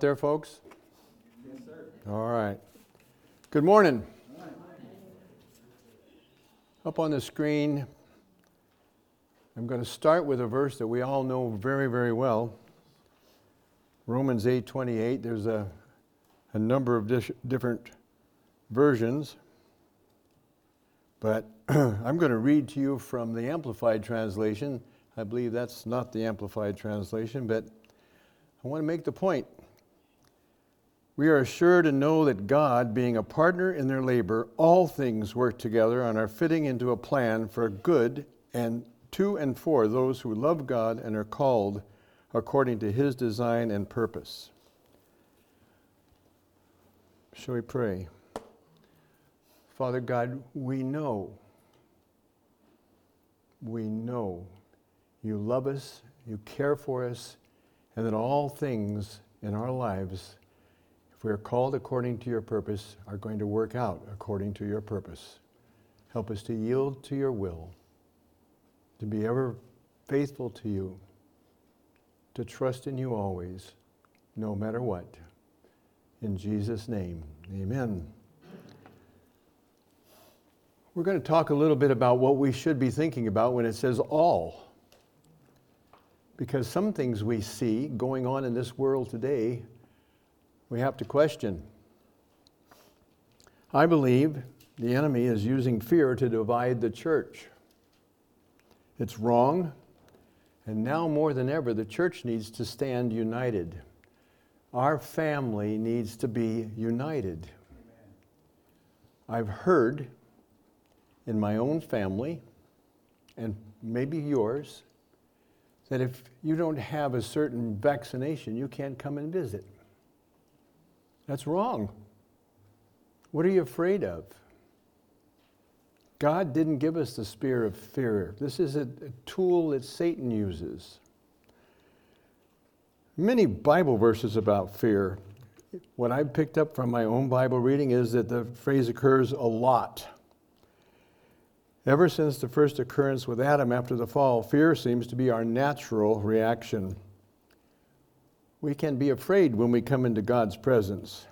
there, folks? Yes, sir. All right. Good morning. Up on the screen, I'm going to start with a verse that we all know very, very well. Romans 8:28. There's a, a number of dis- different versions, but I'm going to read to you from the Amplified Translation. I believe that's not the Amplified Translation, but I want to make the point we are assured to know that God, being a partner in their labor, all things work together and are fitting into a plan for good and to and for those who love God and are called according to his design and purpose. Shall we pray? Father God, we know, we know you love us, you care for us, and that all things in our lives if we are called according to your purpose, are going to work out according to your purpose. Help us to yield to your will, to be ever faithful to you, to trust in you always, no matter what. In Jesus' name, amen. We're going to talk a little bit about what we should be thinking about when it says all. Because some things we see going on in this world today we have to question. I believe the enemy is using fear to divide the church. It's wrong, and now more than ever, the church needs to stand united. Our family needs to be united. I've heard in my own family, and maybe yours, that if you don't have a certain vaccination, you can't come and visit. That's wrong. What are you afraid of? God didn't give us the spirit of fear. This is a, a tool that Satan uses. Many Bible verses about fear. What I've picked up from my own Bible reading is that the phrase occurs a lot. Ever since the first occurrence with Adam after the fall, fear seems to be our natural reaction. We can be afraid when we come into God's presence.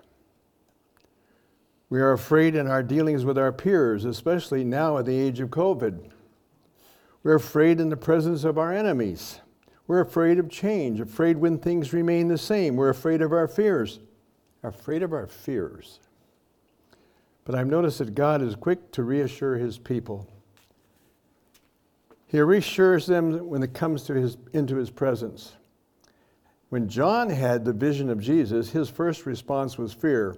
We are afraid in our dealings with our peers, especially now at the age of COVID. We're afraid in the presence of our enemies. We're afraid of change, afraid when things remain the same. We're afraid of our fears, afraid of our fears. But I've noticed that God is quick to reassure his people. He reassures them when it comes to his, into his presence. When John had the vision of Jesus, his first response was fear,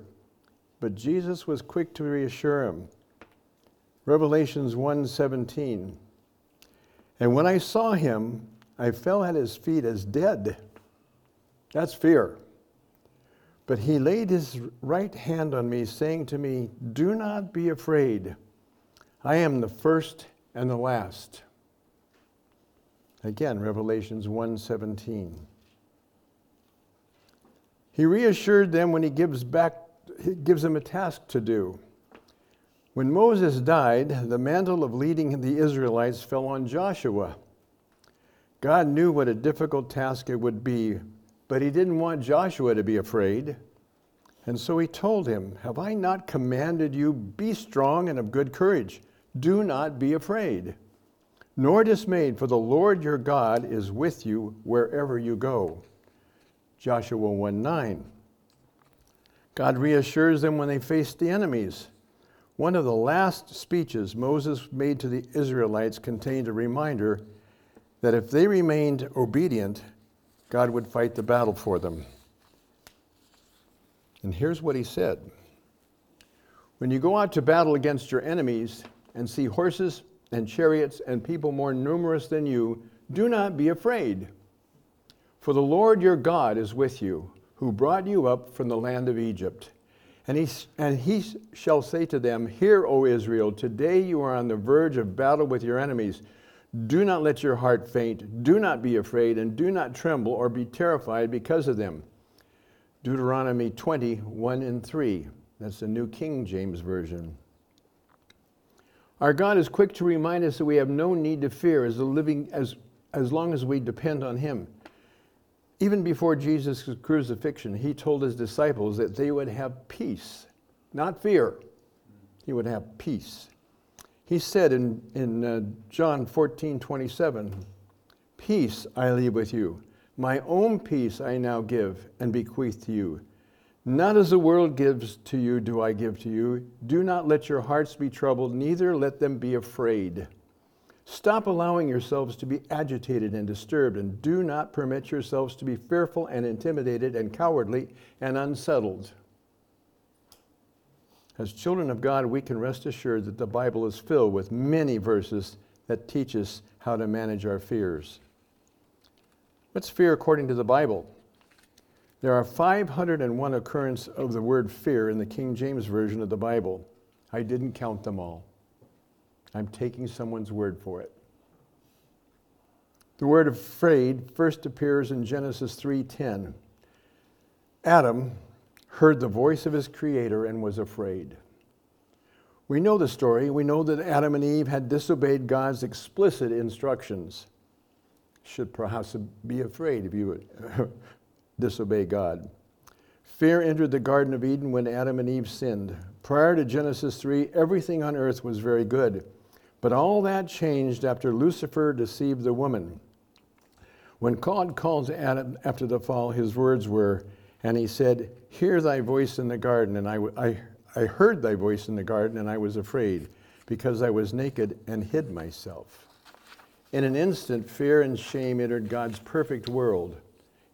but Jesus was quick to reassure him. Revelations 1:17. And when I saw him, I fell at his feet as dead. That's fear. But he laid his right hand on me, saying to me, Do not be afraid. I am the first and the last. Again, Revelations 1:17. He reassured them when he gives back he gives them a task to do. When Moses died, the mantle of leading the Israelites fell on Joshua. God knew what a difficult task it would be, but he didn't want Joshua to be afraid. And so he told him, Have I not commanded you, be strong and of good courage? Do not be afraid, nor dismayed, for the Lord your God is with you wherever you go. Joshua 1 9. God reassures them when they face the enemies. One of the last speeches Moses made to the Israelites contained a reminder that if they remained obedient, God would fight the battle for them. And here's what he said When you go out to battle against your enemies and see horses and chariots and people more numerous than you, do not be afraid. For the Lord your God is with you, who brought you up from the land of Egypt. And he, and he shall say to them, Hear, O Israel, today you are on the verge of battle with your enemies. Do not let your heart faint. Do not be afraid, and do not tremble or be terrified because of them. Deuteronomy 20, 1 and 3. That's the New King James Version. Our God is quick to remind us that we have no need to fear as, living, as, as long as we depend on Him. Even before Jesus' crucifixion, he told his disciples that they would have peace, not fear. He would have peace. He said in, in uh, John 14 27, Peace I leave with you. My own peace I now give and bequeath to you. Not as the world gives to you, do I give to you. Do not let your hearts be troubled, neither let them be afraid. Stop allowing yourselves to be agitated and disturbed, and do not permit yourselves to be fearful and intimidated and cowardly and unsettled. As children of God, we can rest assured that the Bible is filled with many verses that teach us how to manage our fears. What's fear according to the Bible? There are 501 occurrences of the word fear in the King James Version of the Bible. I didn't count them all. I'm taking someone's word for it. The word afraid first appears in Genesis 3:10. Adam heard the voice of his creator and was afraid. We know the story. We know that Adam and Eve had disobeyed God's explicit instructions. Should perhaps be afraid if you disobey God. Fear entered the Garden of Eden when Adam and Eve sinned. Prior to Genesis 3, everything on earth was very good. But all that changed after Lucifer deceived the woman. When God called Adam after the fall, his words were, and he said, Hear thy voice in the garden. And I, I, I heard thy voice in the garden, and I was afraid, because I was naked and hid myself. In an instant, fear and shame entered God's perfect world,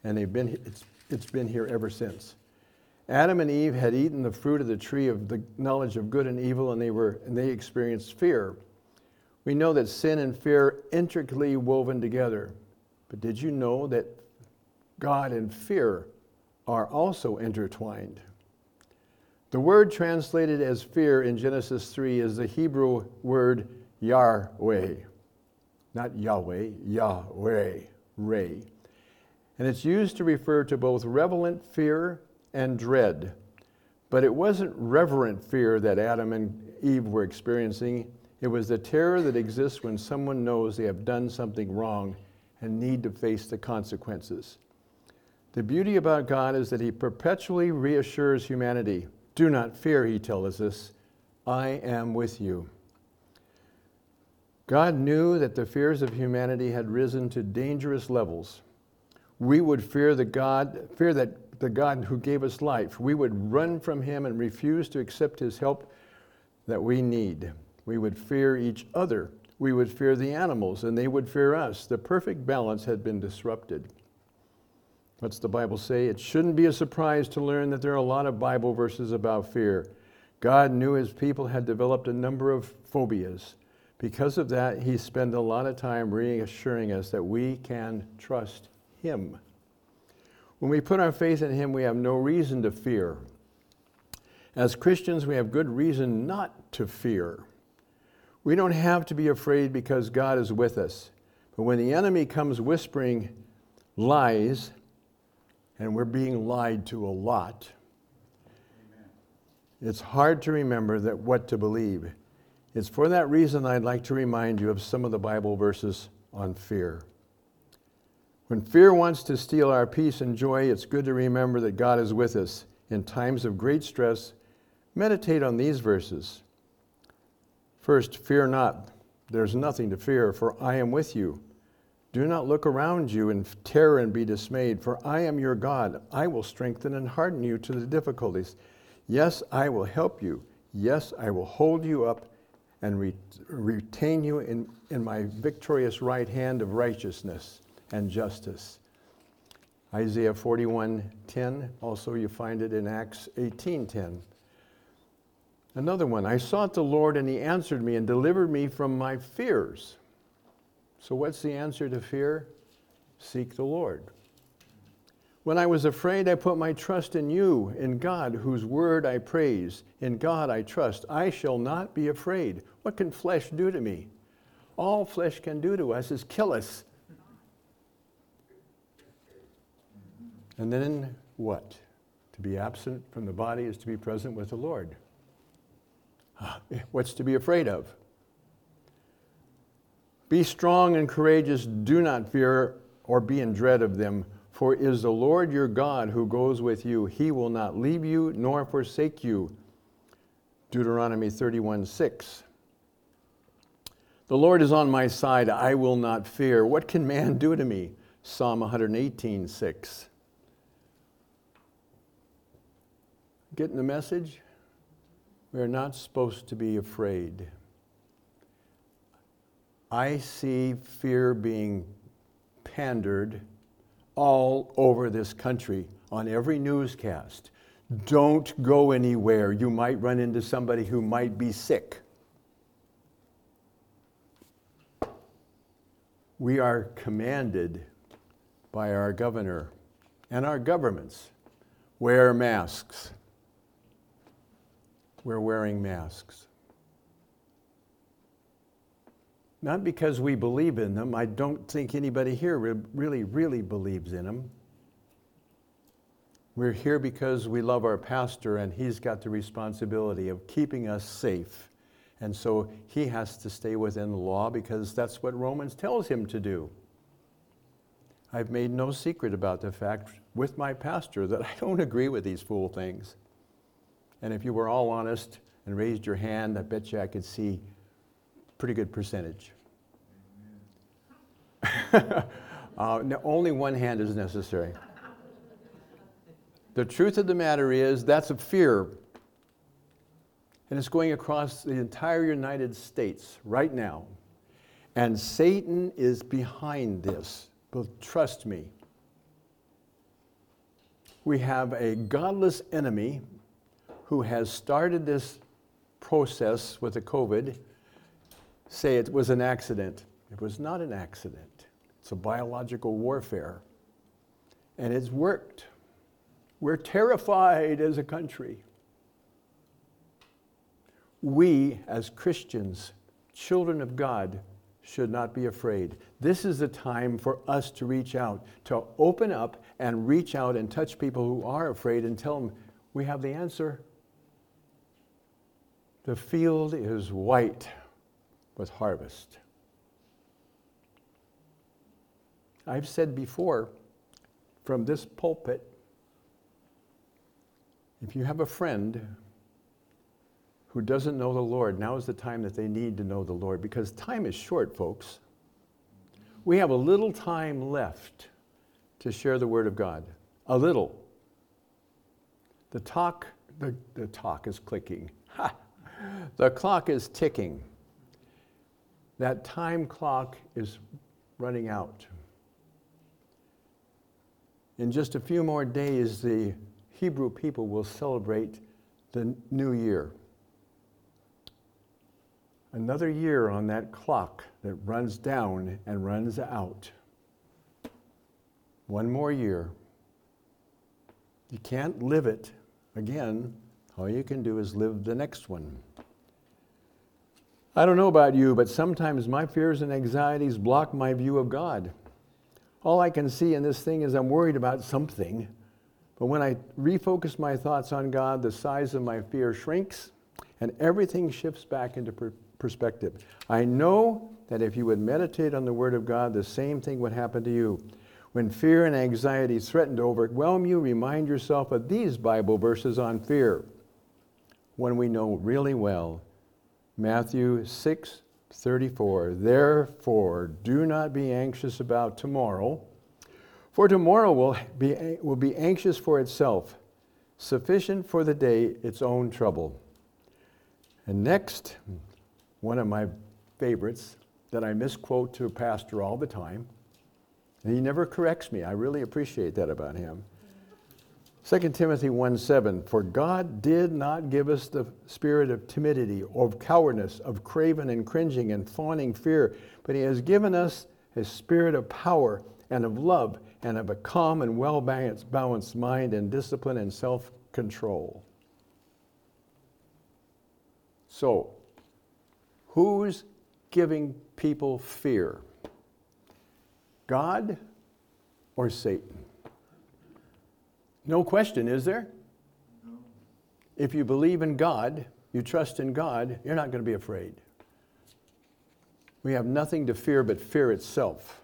and they've been, it's, it's been here ever since. Adam and Eve had eaten the fruit of the tree of the knowledge of good and evil, and they, were, and they experienced fear. We know that sin and fear are intricately woven together. But did you know that God and fear are also intertwined? The word translated as fear in Genesis 3 is the Hebrew word Yahweh. Not Yahweh, Yahweh, Ray. And it's used to refer to both reverent fear and dread. But it wasn't reverent fear that Adam and Eve were experiencing. It was the terror that exists when someone knows they have done something wrong and need to face the consequences. The beauty about God is that He perpetually reassures humanity Do not fear, He tells us, I am with you. God knew that the fears of humanity had risen to dangerous levels. We would fear the God, fear that the God who gave us life. We would run from him and refuse to accept his help that we need. We would fear each other. We would fear the animals, and they would fear us. The perfect balance had been disrupted. What's the Bible say? It shouldn't be a surprise to learn that there are a lot of Bible verses about fear. God knew his people had developed a number of phobias. Because of that, he spent a lot of time reassuring us that we can trust him. When we put our faith in him, we have no reason to fear. As Christians, we have good reason not to fear. We don't have to be afraid because God is with us. But when the enemy comes whispering lies, and we're being lied to a lot, Amen. it's hard to remember that what to believe. It's for that reason I'd like to remind you of some of the Bible verses on fear. When fear wants to steal our peace and joy, it's good to remember that God is with us. In times of great stress, meditate on these verses. First, fear not. There's nothing to fear, for I am with you. Do not look around you in terror and be dismayed, for I am your God. I will strengthen and harden you to the difficulties. Yes, I will help you. Yes, I will hold you up and re- retain you in, in my victorious right hand of righteousness and justice. Isaiah 41:10, also you find it in Acts 18:10. Another one, I sought the Lord and he answered me and delivered me from my fears. So, what's the answer to fear? Seek the Lord. When I was afraid, I put my trust in you, in God, whose word I praise. In God I trust. I shall not be afraid. What can flesh do to me? All flesh can do to us is kill us. And then what? To be absent from the body is to be present with the Lord. What's to be afraid of? Be strong and courageous. Do not fear or be in dread of them, For is the Lord your God who goes with you. He will not leave you nor forsake you. Deuteronomy 31 6. The Lord is on my side, I will not fear. What can man do to me? Psalm 118 6. Getting the message? We are not supposed to be afraid. I see fear being pandered all over this country on every newscast. Don't go anywhere. You might run into somebody who might be sick. We are commanded by our governor and our governments wear masks. We're wearing masks. Not because we believe in them. I don't think anybody here really, really believes in them. We're here because we love our pastor and he's got the responsibility of keeping us safe. And so he has to stay within the law because that's what Romans tells him to do. I've made no secret about the fact with my pastor that I don't agree with these fool things. And if you were all honest and raised your hand, I bet you I could see pretty good percentage. uh, no, only one hand is necessary. The truth of the matter is that's a fear. And it's going across the entire United States right now. And Satan is behind this. But trust me. We have a godless enemy who has started this process with the COVID say it was an accident. It was not an accident. It's a biological warfare. And it's worked. We're terrified as a country. We, as Christians, children of God, should not be afraid. This is the time for us to reach out, to open up and reach out and touch people who are afraid and tell them, we have the answer. The field is white with harvest. I've said before from this pulpit if you have a friend who doesn't know the Lord, now is the time that they need to know the Lord because time is short, folks. We have a little time left to share the Word of God. A little. The talk, the, the talk is clicking. Ha! The clock is ticking. That time clock is running out. In just a few more days, the Hebrew people will celebrate the new year. Another year on that clock that runs down and runs out. One more year. You can't live it again. All you can do is live the next one. I don't know about you, but sometimes my fears and anxieties block my view of God. All I can see in this thing is I'm worried about something. But when I refocus my thoughts on God, the size of my fear shrinks and everything shifts back into per- perspective. I know that if you would meditate on the Word of God, the same thing would happen to you. When fear and anxiety threaten to overwhelm you, remind yourself of these Bible verses on fear. One we know really well Matthew 6 34. Therefore, do not be anxious about tomorrow, for tomorrow will be, will be anxious for itself, sufficient for the day its own trouble. And next, one of my favorites that I misquote to a pastor all the time, and he never corrects me. I really appreciate that about him. 2 Timothy 1 7, for God did not give us the spirit of timidity, or of cowardice, of craven and cringing and fawning fear, but He has given us His spirit of power and of love and of a calm and well balanced mind and discipline and self control. So, who's giving people fear? God or Satan? No question, is there? If you believe in God, you trust in God, you're not going to be afraid. We have nothing to fear but fear itself.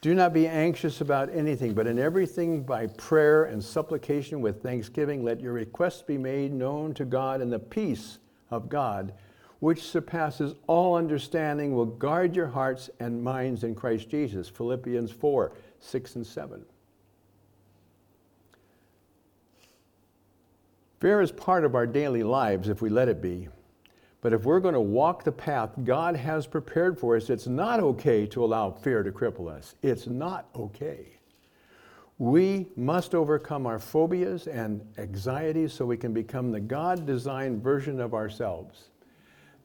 Do not be anxious about anything, but in everything by prayer and supplication with thanksgiving, let your requests be made known to God, and the peace of God, which surpasses all understanding, will guard your hearts and minds in Christ Jesus. Philippians 4 6 and 7. Fear is part of our daily lives if we let it be. But if we're going to walk the path God has prepared for us, it's not okay to allow fear to cripple us. It's not okay. We must overcome our phobias and anxieties so we can become the God designed version of ourselves.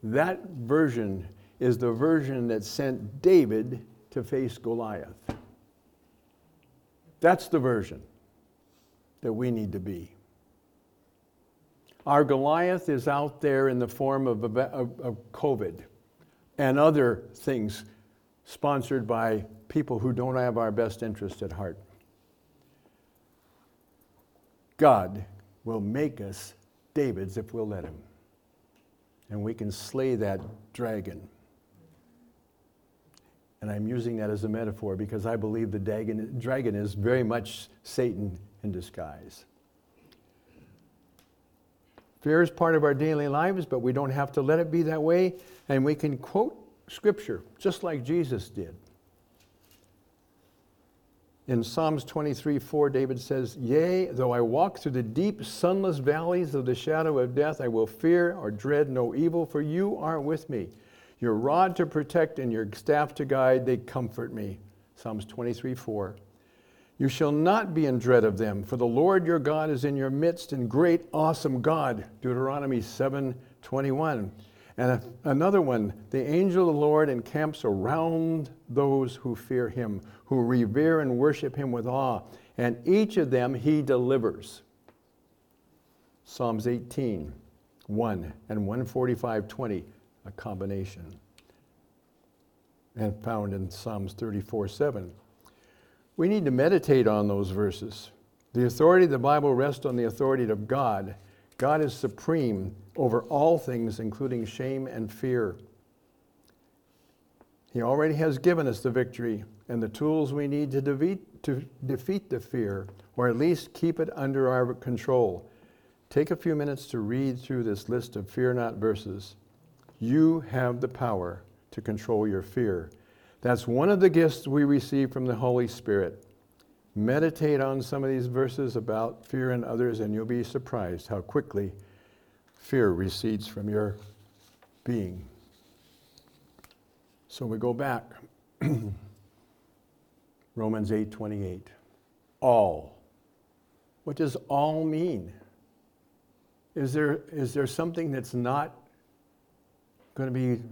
That version is the version that sent David to face Goliath. That's the version that we need to be. Our Goliath is out there in the form of, of, of COVID and other things sponsored by people who don't have our best interest at heart. God will make us Davids if we'll let him. And we can slay that dragon. And I'm using that as a metaphor because I believe the dragon, dragon is very much Satan in disguise. Fear is part of our daily lives, but we don't have to let it be that way. And we can quote Scripture just like Jesus did. In Psalms 23 4, David says, Yea, though I walk through the deep, sunless valleys of the shadow of death, I will fear or dread no evil, for you are with me. Your rod to protect and your staff to guide, they comfort me. Psalms 23 4. You shall not be in dread of them, for the Lord your God is in your midst, and great, awesome God. Deuteronomy 7 21. And another one, the angel of the Lord encamps around those who fear him, who revere and worship him with awe, and each of them he delivers. Psalms 18, 1 and 145, 20, a combination. And found in Psalms 34, 7. We need to meditate on those verses. The authority of the Bible rests on the authority of God. God is supreme over all things, including shame and fear. He already has given us the victory and the tools we need to defeat, to defeat the fear, or at least keep it under our control. Take a few minutes to read through this list of fear not verses. You have the power to control your fear. That's one of the gifts we receive from the Holy Spirit. Meditate on some of these verses about fear and others, and you'll be surprised how quickly fear recedes from your being. So we go back. Romans 8:28. All. What does all mean? Is there, is there something that's not going to be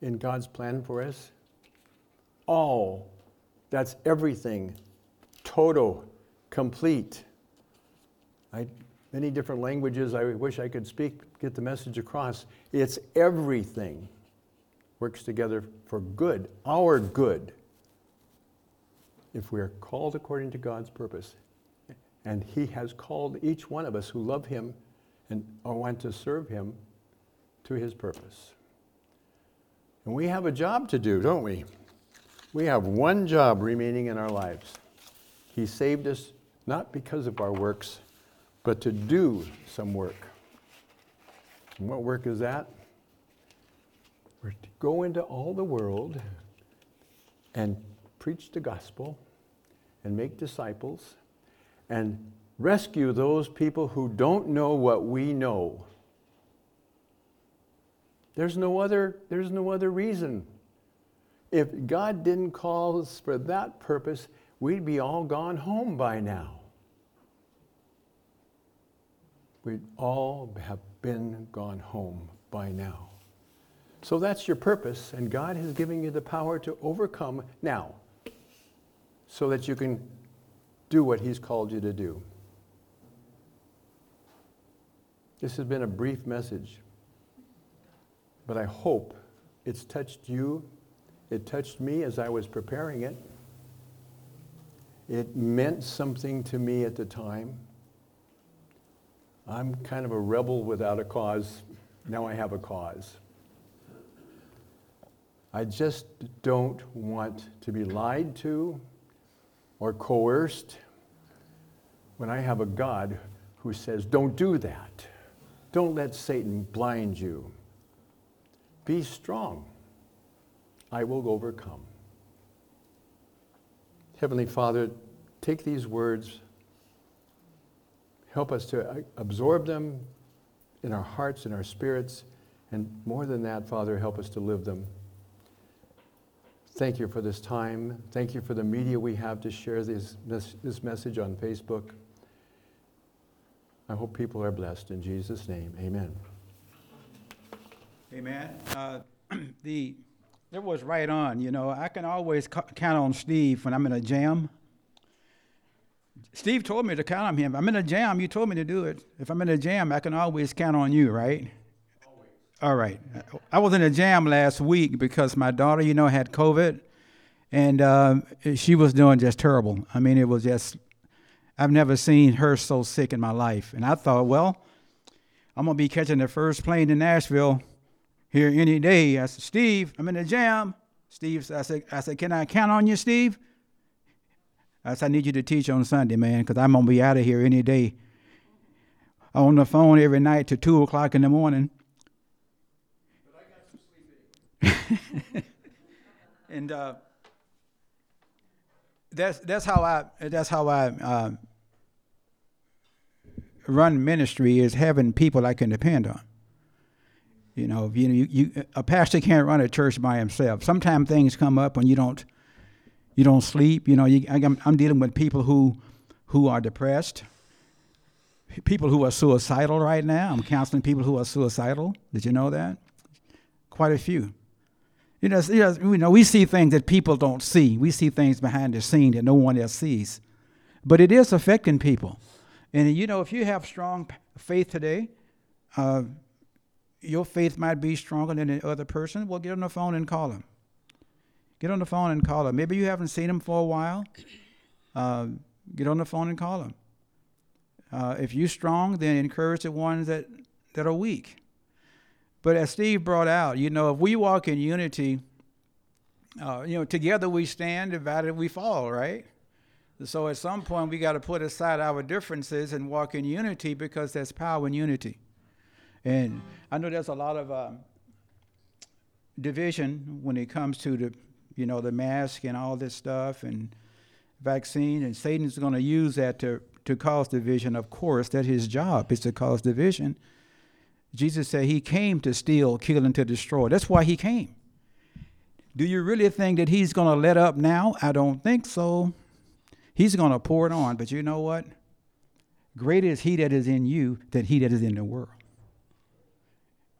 in God's plan for us? All. That's everything. Total, complete. I, many different languages. I wish I could speak, get the message across. It's everything works together for good, our good, if we are called according to God's purpose. And He has called each one of us who love Him and want to serve Him to His purpose. And we have a job to do, don't we? We have one job remaining in our lives. He saved us not because of our works, but to do some work. And what work is that? We're to go into all the world and preach the gospel and make disciples and rescue those people who don't know what we know. There's no other, there's no other reason if God didn't call us for that purpose, we'd be all gone home by now. We'd all have been gone home by now. So that's your purpose, and God has given you the power to overcome now so that you can do what He's called you to do. This has been a brief message, but I hope it's touched you it touched me as I was preparing it. It meant something to me at the time. I'm kind of a rebel without a cause. Now I have a cause. I just don't want to be lied to or coerced when I have a God who says, Don't do that. Don't let Satan blind you. Be strong. I will overcome. Heavenly Father, take these words, help us to absorb them in our hearts and our spirits, and more than that, Father, help us to live them. Thank you for this time. Thank you for the media we have to share this, this, this message on Facebook. I hope people are blessed in Jesus' name. Amen. Amen. Uh, the it was right on. You know, I can always count on Steve when I'm in a jam. Steve told me to count on him. I'm in a jam. You told me to do it. If I'm in a jam, I can always count on you, right? Always. All right. I was in a jam last week because my daughter, you know, had COVID, and uh, she was doing just terrible. I mean, it was just. I've never seen her so sick in my life, and I thought, well, I'm gonna be catching the first plane to Nashville here any day. I said, Steve, I'm in the jam. Steve, I said, I said, can I count on you, Steve? I said, I need you to teach on Sunday, man, because I'm going to be out of here any day. On the phone every night to 2 o'clock in the morning. and uh, that's that's how I that's how I uh, run ministry is having people I can depend on. You know, you, you, a pastor can't run a church by himself. Sometimes things come up when you don't, you don't sleep. You know, you, I, I'm dealing with people who, who are depressed, people who are suicidal right now. I'm counseling people who are suicidal. Did you know that? Quite a few. You know, you know, you know, we see things that people don't see. We see things behind the scene that no one else sees. But it is affecting people. And you know, if you have strong faith today, uh, your faith might be stronger than the other person, well, get on the phone and call them. Get on the phone and call them. Maybe you haven't seen them for a while. Uh, get on the phone and call them. Uh, if you're strong, then encourage the ones that, that are weak. But as Steve brought out, you know, if we walk in unity, uh, you know, together we stand, divided we fall, right? So at some point we got to put aside our differences and walk in unity because there's power in unity. And I know there's a lot of um, division when it comes to the, you know, the mask and all this stuff and vaccine, and Satan's going to use that to to cause division. Of course, that his job is to cause division. Jesus said he came to steal, kill, and to destroy. That's why he came. Do you really think that he's going to let up now? I don't think so. He's going to pour it on. But you know what? Greater is he that is in you than he that is in the world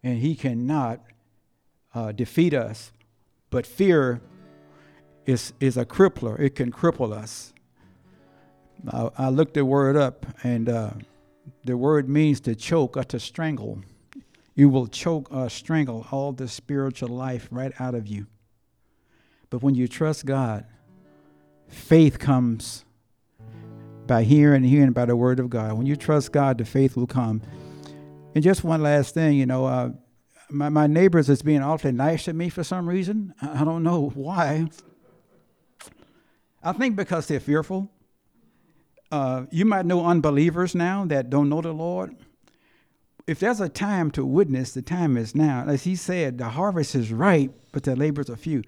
and he cannot uh, defeat us. But fear is, is a crippler, it can cripple us. I, I looked the word up, and uh, the word means to choke or to strangle. You will choke or strangle all the spiritual life right out of you. But when you trust God, faith comes by hearing and hearing by the word of God. When you trust God, the faith will come. And just one last thing, you know, uh, my, my neighbors is being awfully nice to me for some reason. I don't know why. I think because they're fearful. Uh, you might know unbelievers now that don't know the Lord. If there's a time to witness, the time is now. As he said, the harvest is ripe, but the laborers are few.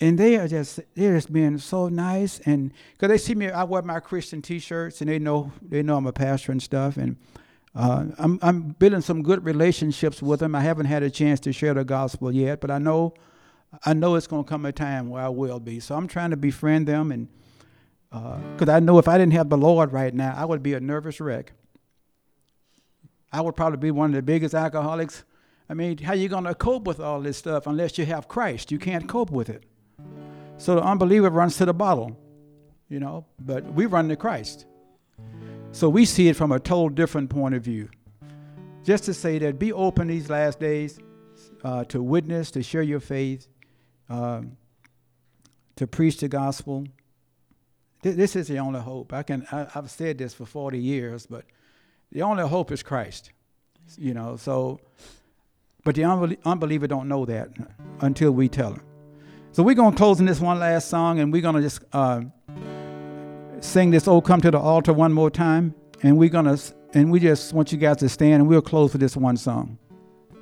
And they are just they're just being so nice, and because they see me, I wear my Christian T-shirts, and they know they know I'm a pastor and stuff, and uh, I'm, I'm building some good relationships with them. I haven't had a chance to share the gospel yet, but I know, I know it's going to come a time where I will be. So I'm trying to befriend them, and because uh, I know if I didn't have the Lord right now, I would be a nervous wreck. I would probably be one of the biggest alcoholics. I mean, how you going to cope with all this stuff unless you have Christ? You can't cope with it. So the unbeliever runs to the bottle, you know, but we run to Christ. So we see it from a total different point of view. Just to say that be open these last days uh, to witness, to share your faith, um, to preach the gospel. Th- this is the only hope. I can. I, I've said this for 40 years, but the only hope is Christ. You know. So, but the unbelie- unbeliever don't know that until we tell him. So we're gonna close in this one last song, and we're gonna just uh, sing this "Oh Come to the Altar" one more time, and we're gonna and we just want you guys to stand, and we'll close with this one song.